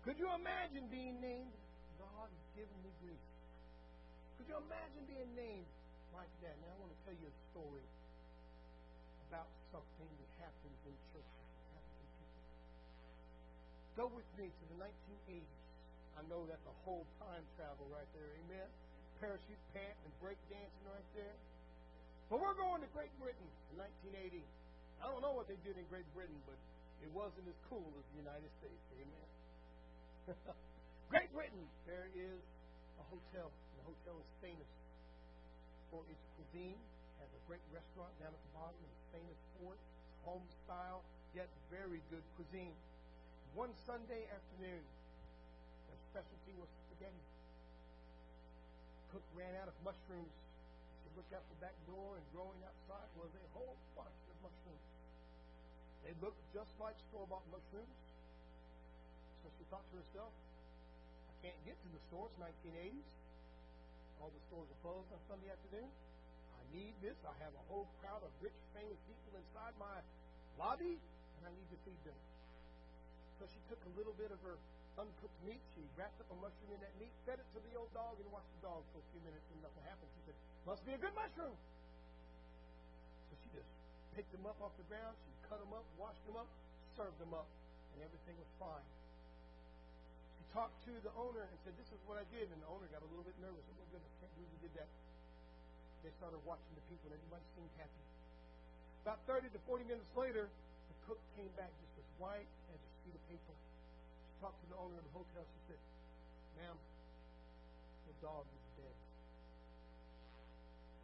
S1: Could you imagine being named God has given me grief? Could you imagine being named like that? Now I want to tell you a story about something that happens in church. Go with me to the 1980s. I know that's a whole time travel right there. Amen. Parachute pant and break dancing right there. But we're going to Great Britain in 1980. I don't know what they did in Great Britain, but it wasn't as cool as the United States. Amen. [LAUGHS] Great Britain, there is a hotel. The hotel is famous for its cuisine. Has a great restaurant down at the bottom. It's famous for it. It's home style, yet very good cuisine. One Sunday afternoon, their specialty was spaghetti. Cook ran out of mushrooms. She looked out the back door, and growing outside was a whole bunch of mushrooms. They looked just like store-bought mushrooms. So she thought to herself, I can't get to the store. It's 1980s. All the stores are closed on Sunday afternoon. I need this. I have a whole crowd of rich, famous people inside my lobby, and I need to feed them. So she took a little bit of her uncooked meat. She wrapped up a mushroom in that meat, fed it to the old dog, and watched the dog for a few minutes, and nothing happened. She said, Must be a good mushroom. So she just picked them up off the ground. She cut them up, washed them up, served them up, and everything was fine. She talked to the owner and said, This is what I did. And the owner got a little bit nervous. Oh, goodness, can't believe you did that. They started watching the people, and everybody seemed happy. About 30 to 40 minutes later, the cook came back just as white as a sheet of paper. Talked to the owner of the hotel. She said, Ma'am, the dog is dead.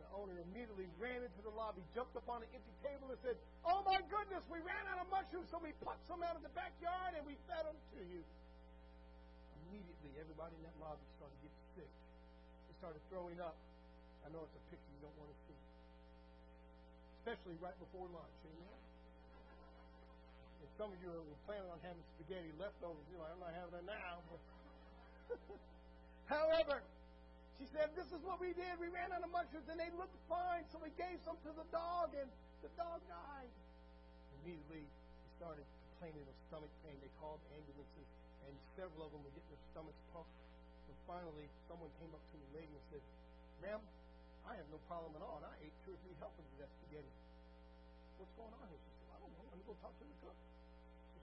S1: The owner immediately ran into the lobby, jumped up on an empty table, and said, Oh my goodness, we ran out of mushrooms, so we plucked some out of the backyard and we fed them to you. Immediately, everybody in that lobby started getting sick. They started throwing up. I know it's a picture you don't want to see. Especially right before lunch, amen? Some of you are planning on having spaghetti leftovers. You know, I'm not having that now. [LAUGHS] However, she said, This is what we did. We ran out of mushrooms and they looked fine, so we gave some to the dog, and the dog died. Immediately, he started complaining of stomach pain. They called ambulances, and several of them were getting their stomachs pumped. And finally, someone came up to the lady and said, Ma'am, I have no problem at all, and I ate two or three helpings of that spaghetti. What's going on here? She said, I don't know. Let me go talk to the cook.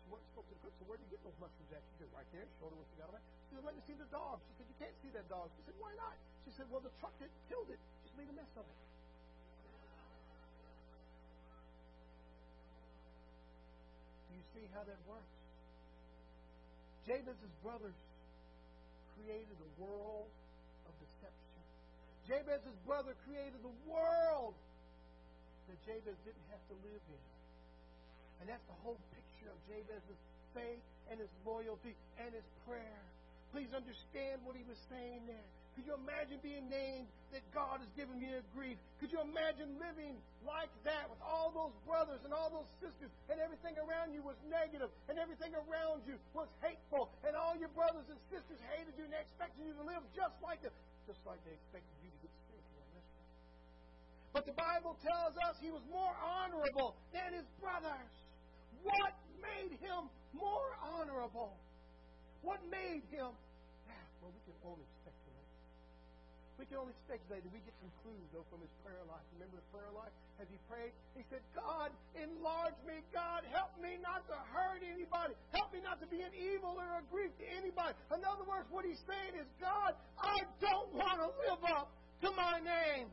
S1: So where'd you get those mushrooms at? She said, Right there. Showed her what she got. She said, Let me see the dog. She said, You can't see that dog. She said, Why not? She said, Well, the truck that killed it just made a mess of it. Do you see how that works? Jabez's brothers created a world of deception. Jabez's brother created a world that Jabez didn't have to live in. And that's the whole picture of Jabez's faith and his loyalty and his prayer. Please understand what he was saying there. Could you imagine being named that God has given me a grief? Could you imagine living like that with all those brothers and all those sisters and everything around you was negative and everything around you was hateful and all your brothers and sisters hated you and they expected you to live just like them, just like they expected you to get spiritual. But the Bible tells us he was more honorable than his brothers. What made him more honorable? What made him? Yeah, well, we can only speculate. We can only speculate, we get some clues, though, from his prayer life. Remember the prayer life? As he prayed, he said, God, enlarge me. God, help me not to hurt anybody. Help me not to be an evil or a grief to anybody. In other words, what he's saying is, God, I don't want to live up to my name.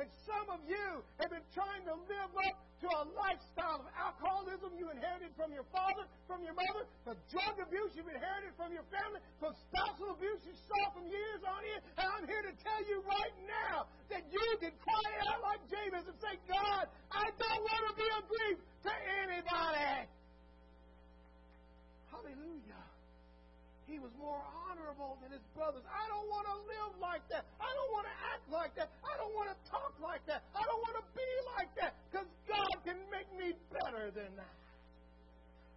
S1: And some of you have been trying to live up to a lifestyle of alcoholism you inherited from your father, from your mother, the drug abuse you've inherited from your family, the spousal abuse you saw from years on in. And I'm here to tell you right now that you can cry out like Jabez and say, God, I don't want to be a grief to anybody. Hallelujah. He was more honorable than his brothers. I don't than that.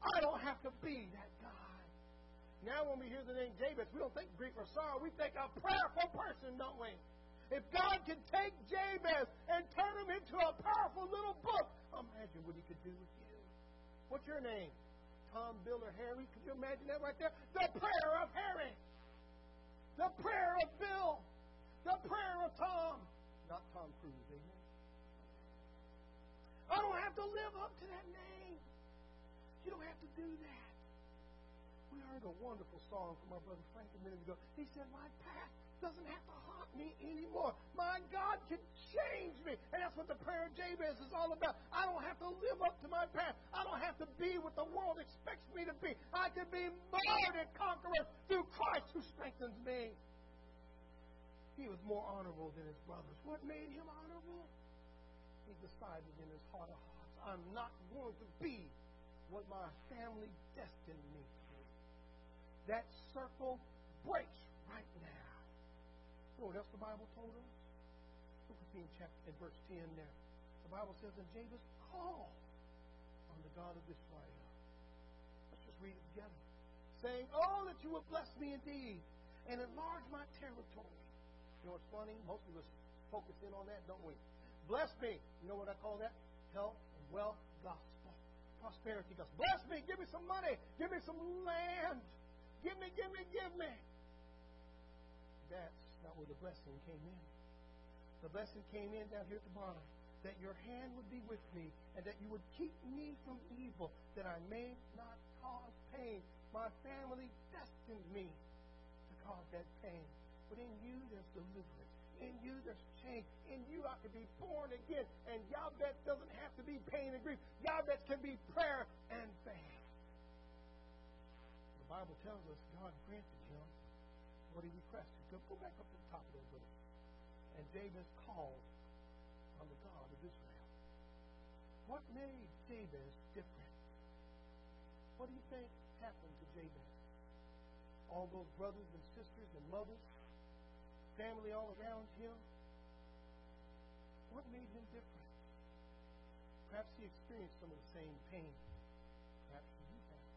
S1: I don't have to be that God. Now, when we hear the name Jabez, we don't think grief or sorrow. We think a prayerful person, don't we? If God can take Jabez and turn him into a powerful little book, imagine what he could do with you. What's your name? Tom, Bill, or Harry. Could you imagine that right there? The prayer of Harry. The prayer of Bill. The prayer of Tom. Not Tom Cruise, amen? I don't have to live up to that name. You don't have to do that. We heard a wonderful song from our brother Frank a minute ago. He said, My past doesn't have to haunt me anymore. My God can change me. And that's what the prayer of Jabez is all about. I don't have to live up to my past. I don't have to be what the world expects me to be. I can be more than conqueror through Christ who strengthens me. He was more honorable than his brothers. What made him honorable? He decided in his heart of hearts, I'm not going to be what my family destined me to be. That circle breaks right now. You know what else the Bible told us? Look at me in chapter in verse 10 there. The Bible says, And Jabez called on the God of Israel. Let's just read it together. Saying, Oh, that you would bless me indeed and enlarge my territory. You know what's funny? Most of us focus in on that, don't we? Bless me. You know what I call that? Health wealth gospel. Prosperity gospel. Bless me. Give me some money. Give me some land. Give me, give me, give me. That's not where the blessing came in. The blessing came in down here at the bottom. That your hand would be with me, and that you would keep me from evil, that I may not cause pain. My family destined me to cause that pain. But in you, there's deliverance. In you, there's change. In you, I can be born again. And Yahweh doesn't have to be pain and grief. Yahweh can be prayer and faith. The Bible tells us God granted him what he requested. Go, go back up to the top of those verse. And Jabez called on the God of Israel. What made Jabez different? What do you think happened to Jabez? All those brothers and sisters and mothers, family all around him. What made him different? Perhaps he experienced some of the same pain. Perhaps you have.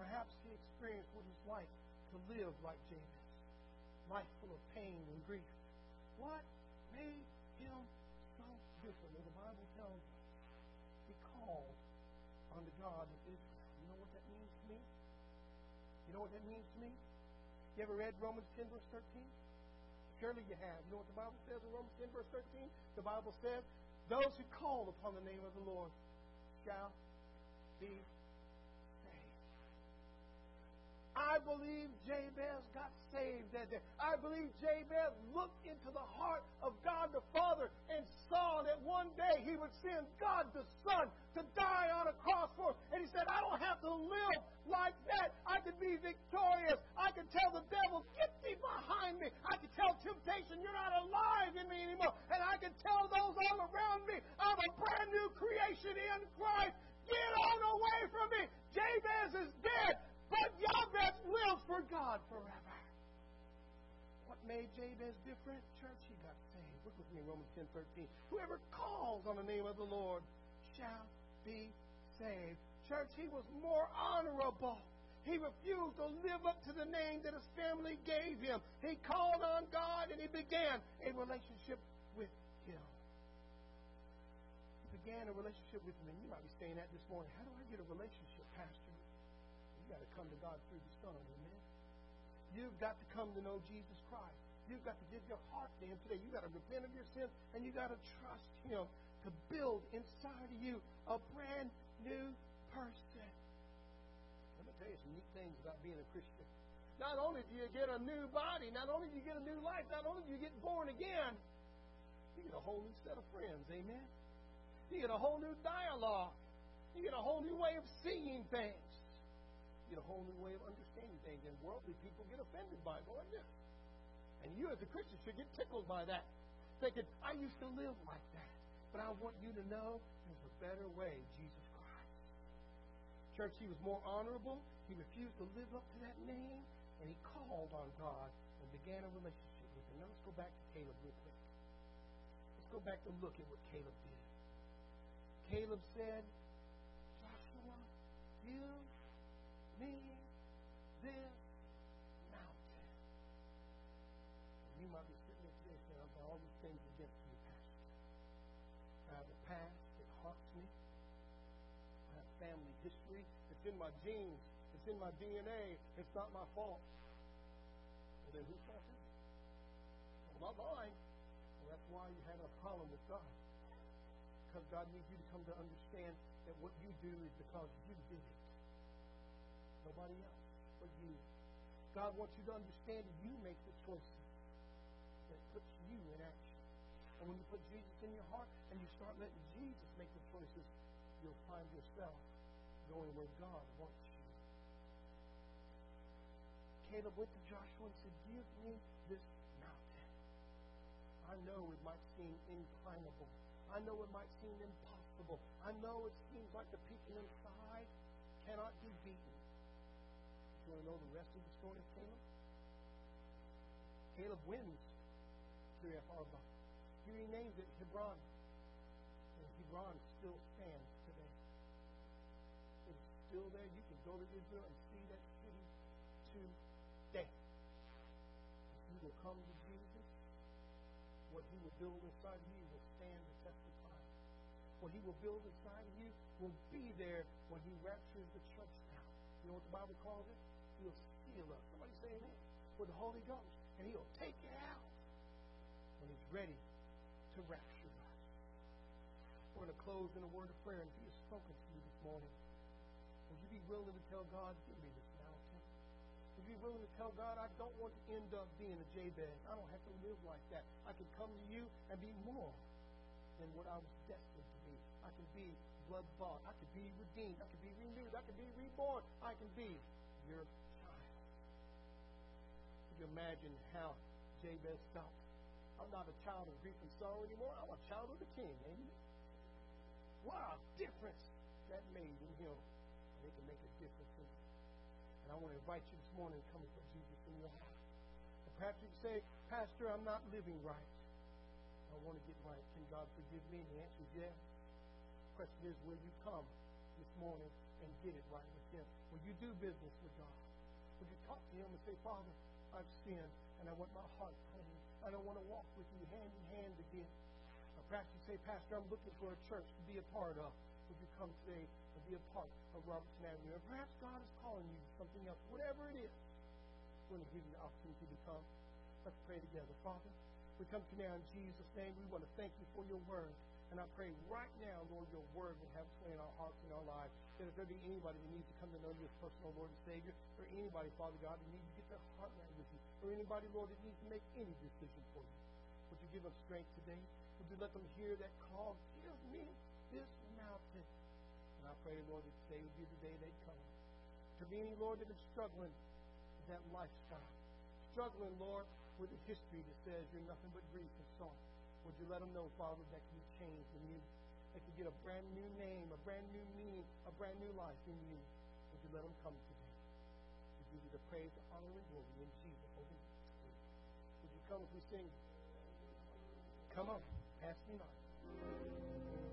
S1: Perhaps he experienced what it's like to live like Jabez, life full of pain and grief. What made him so different? The Bible tells us he called on the God of Israel. You know what that means to me? You know what that means to me? You ever read Romans 10, verse 13? Surely you have. You know what the Bible says in Romans 10, verse 13? The Bible says, Those who call upon the name of the Lord shall be I believe Jabez got saved that day. I believe Jabez looked into the heart of God the Father and saw that one day he would send God the Son to die on a cross for us. And he said, I don't have to live like that. I can be victorious. I can tell the devil, get thee behind me. I can tell temptation, you're not alive in me anymore. And I can tell those all around me, I'm a brand new creation in Christ. Get on away from me. Jabez is dead. But Jabez lives for God forever. What made Jabez different? Church, he got saved. Look with me Romans 10 13. Whoever calls on the name of the Lord shall be saved. Church, he was more honorable. He refused to live up to the name that his family gave him. He called on God and he began a relationship with him. He began a relationship with. And you might be saying that this morning. How do I get a relationship, Pastor? You've got to come to God through the Son. Amen. You've got to come to know Jesus Christ. You've got to give your heart to Him today. You've got to repent of your sins and you've got to trust Him to build inside of you a brand new person. Let me tell you some neat things about being a Christian. Not only do you get a new body, not only do you get a new life, not only do you get born again, You get a whole new set of friends. Amen. You get a whole new dialogue. You get a whole new way of seeing things. You get a whole new way of understanding things. And worldly people get offended by it. Going this. And you as a Christian should get tickled by that. Thinking, I used to live like that. But I want you to know there's a better way, Jesus Christ. Church, he was more honorable. He refused to live up to that name. And he called on God and began a relationship with him. Now let's go back to Caleb real quick. Let's go back to look at what Caleb did. Caleb said, Joshua, give me this mountain. And you might be sitting there saying, I've got all these things against me, Pastor. I have a past that haunts me. I have family history. It's in my genes. It's in my DNA. It's not my fault. Well, then whose fault is it? Well, not mine. Well, that's why you had a problem with God. Because God needs you to come to understand that what you do is because you did it. Nobody else but you. God wants you to understand you make the choices that puts you in action. And when you put Jesus in your heart and you start letting Jesus make the choices, you'll find yourself going where God wants you. Caleb went to Joshua and said, Give me this mountain. I know it might seem inclinable. I know it might seem impossible. I know it seems like the people inside cannot be beaten. To know the rest of the story of Caleb? Caleb wins Kiriath Arba. He renames it Hebron. And Hebron still stands today. It's still there. You can go to Israel and see that city today. If you will come to Jesus, what he will build inside of you will stand the test of time. What he will build inside of you will be there when he raptures the church out. You know what the Bible calls it? He'll seal us. Somebody say amen. With the Holy Ghost. And he'll take it out when he's ready to rapture us. We're going to close in a word of prayer, and if he has spoken to you this morning, would you be willing to tell God, give me this mountain? Would you be willing to tell God, I don't want to end up being a Jabez. I don't have to live like that. I can come to you and be more than what I was destined to be. I can be blood bought. I can be redeemed. I can be renewed. I can be reborn. I can be your imagine how Jabez felt? I'm not a child of grief and sorrow anymore. I'm a child of the King. Amen. A difference that made in him. It can make a difference in you. And I want to invite you this morning to come and put Jesus in your heart. And perhaps you say, Pastor, I'm not living right. I want to get right. Can God forgive me? And the answer is yes. The question is, will you come this morning and get it right with Him? Will you do business with God? Would you talk to Him and say, Father, I've sinned and I want my heart clean. I don't want to walk with you hand in hand again. Or perhaps you say, Pastor, I'm looking for a church to be a part of. Would you come today and be a part of Robertson Avenue? Or perhaps God is calling you to something else. Whatever it is, we're going to give you the opportunity to come. Let's pray together. Father, we come to you now in Jesus' name. We want to thank you for your word. And I pray right now, Lord, your word will have sway in our hearts and our lives. That if there be anybody that needs to come to know you as personal Lord and Savior, or anybody, Father God, that needs to get their heart right with you, or anybody, Lord, that needs to make any decision for you, would you give them strength today? Would you let them hear that call? Give me this mountain. And I pray, Lord, that today would be the day they come. To any, Lord, that is struggling with that lifestyle, struggling, Lord, with a history that says you're nothing but grief and sorrow. Would you let them know, Father, that you be changed in you? They can get a brand new name, a brand new meaning, a brand new life in you. Would you let them come today? We give you the praise, the honor, and glory in Jesus' holy. Would you come if we sing? Come on, pass me not.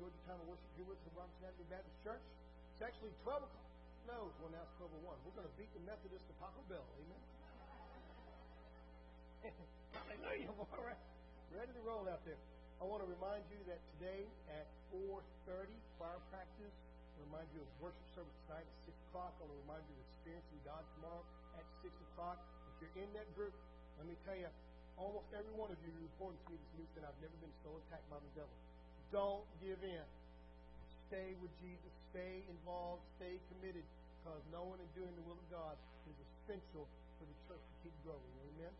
S1: Enjoyed your time of worship here with us at Robertson Avenue Baptist Church. It's actually 12 o'clock. No, well, now it's 12 01. We're going to beat the Methodists to Taco Bell. Amen. [LAUGHS] Hallelujah. All right. Ready to roll out there. I want to remind you that today at 4.30, choir practice. Remind you of worship service tonight at 6 o'clock. I want to remind you of experiencing God tomorrow at 6 o'clock. If you're in that group, let me tell you, almost every one of you reported to me this week that I've never been so attacked by the devil. Don't give in. Stay with Jesus. Stay involved. Stay committed. Because knowing and doing the will of God is essential for the church to keep growing. Amen?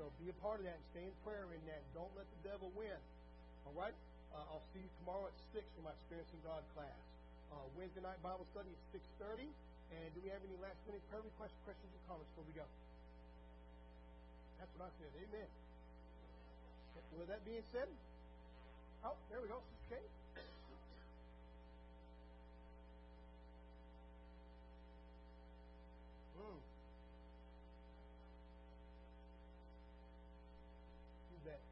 S1: So be a part of that and stay in prayer in that. Don't let the devil win. All right? Uh, I'll see you tomorrow at 6 for my Experiencing God class. Uh, Wednesday night Bible study at 6.30. And do we have any last minute prayer requests, questions, or comments before we go? That's what I said. Amen. With that being said, oh, there we go. Kate. Mm. You bet.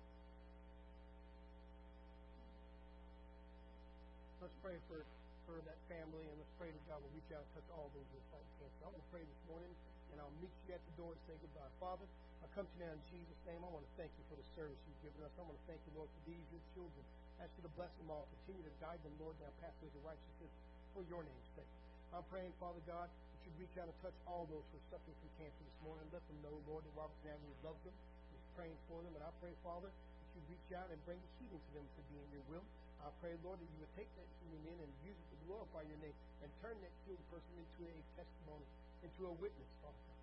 S1: Let's pray for, for that family and let's pray that God will reach out and touch all those who fighting cancer. I want to pray this morning and I'll meet you at the door and say goodbye. Father, I come to you now in Jesus' name. I want to thank you for the service you've given us. I want to thank you, Lord, for these, your children. Ask you to bless them all. Continue to guide them, Lord, down pathways of righteousness for your name's sake. I'm praying, Father God, that you'd reach out and touch all those who are suffering from cancer this morning. Let them know, Lord, that Robertson Avenue loves them, is praying for them. And I pray, Father, that you'd reach out and bring healing to them to be in your will. I pray, Lord, that you would take that healing in and use it to glorify your name and turn that healed person into a testimony, into a witness, Father.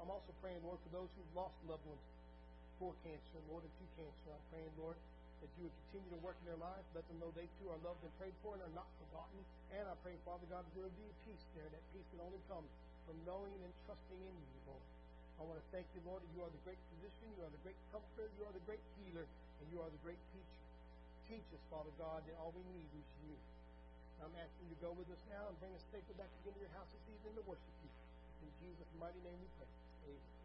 S1: I'm also praying, Lord, for those who've lost loved ones for cancer, Lord, and to cancer. I'm praying, Lord, that you would continue to work in their lives. Let them know they too are loved and prayed for and are not forgotten. And I pray, Father God, that there would be a peace there, that peace that only comes from knowing and trusting in you, Lord. I want to thank you, Lord, that you are the great physician, you are the great comforter, you are the great healer, and you are the great teacher. Teach us, Father God, that all we need is you. I'm asking you to go with us now and bring us safely back again to your house this evening to worship you. In Jesus' mighty name we pray. Amen.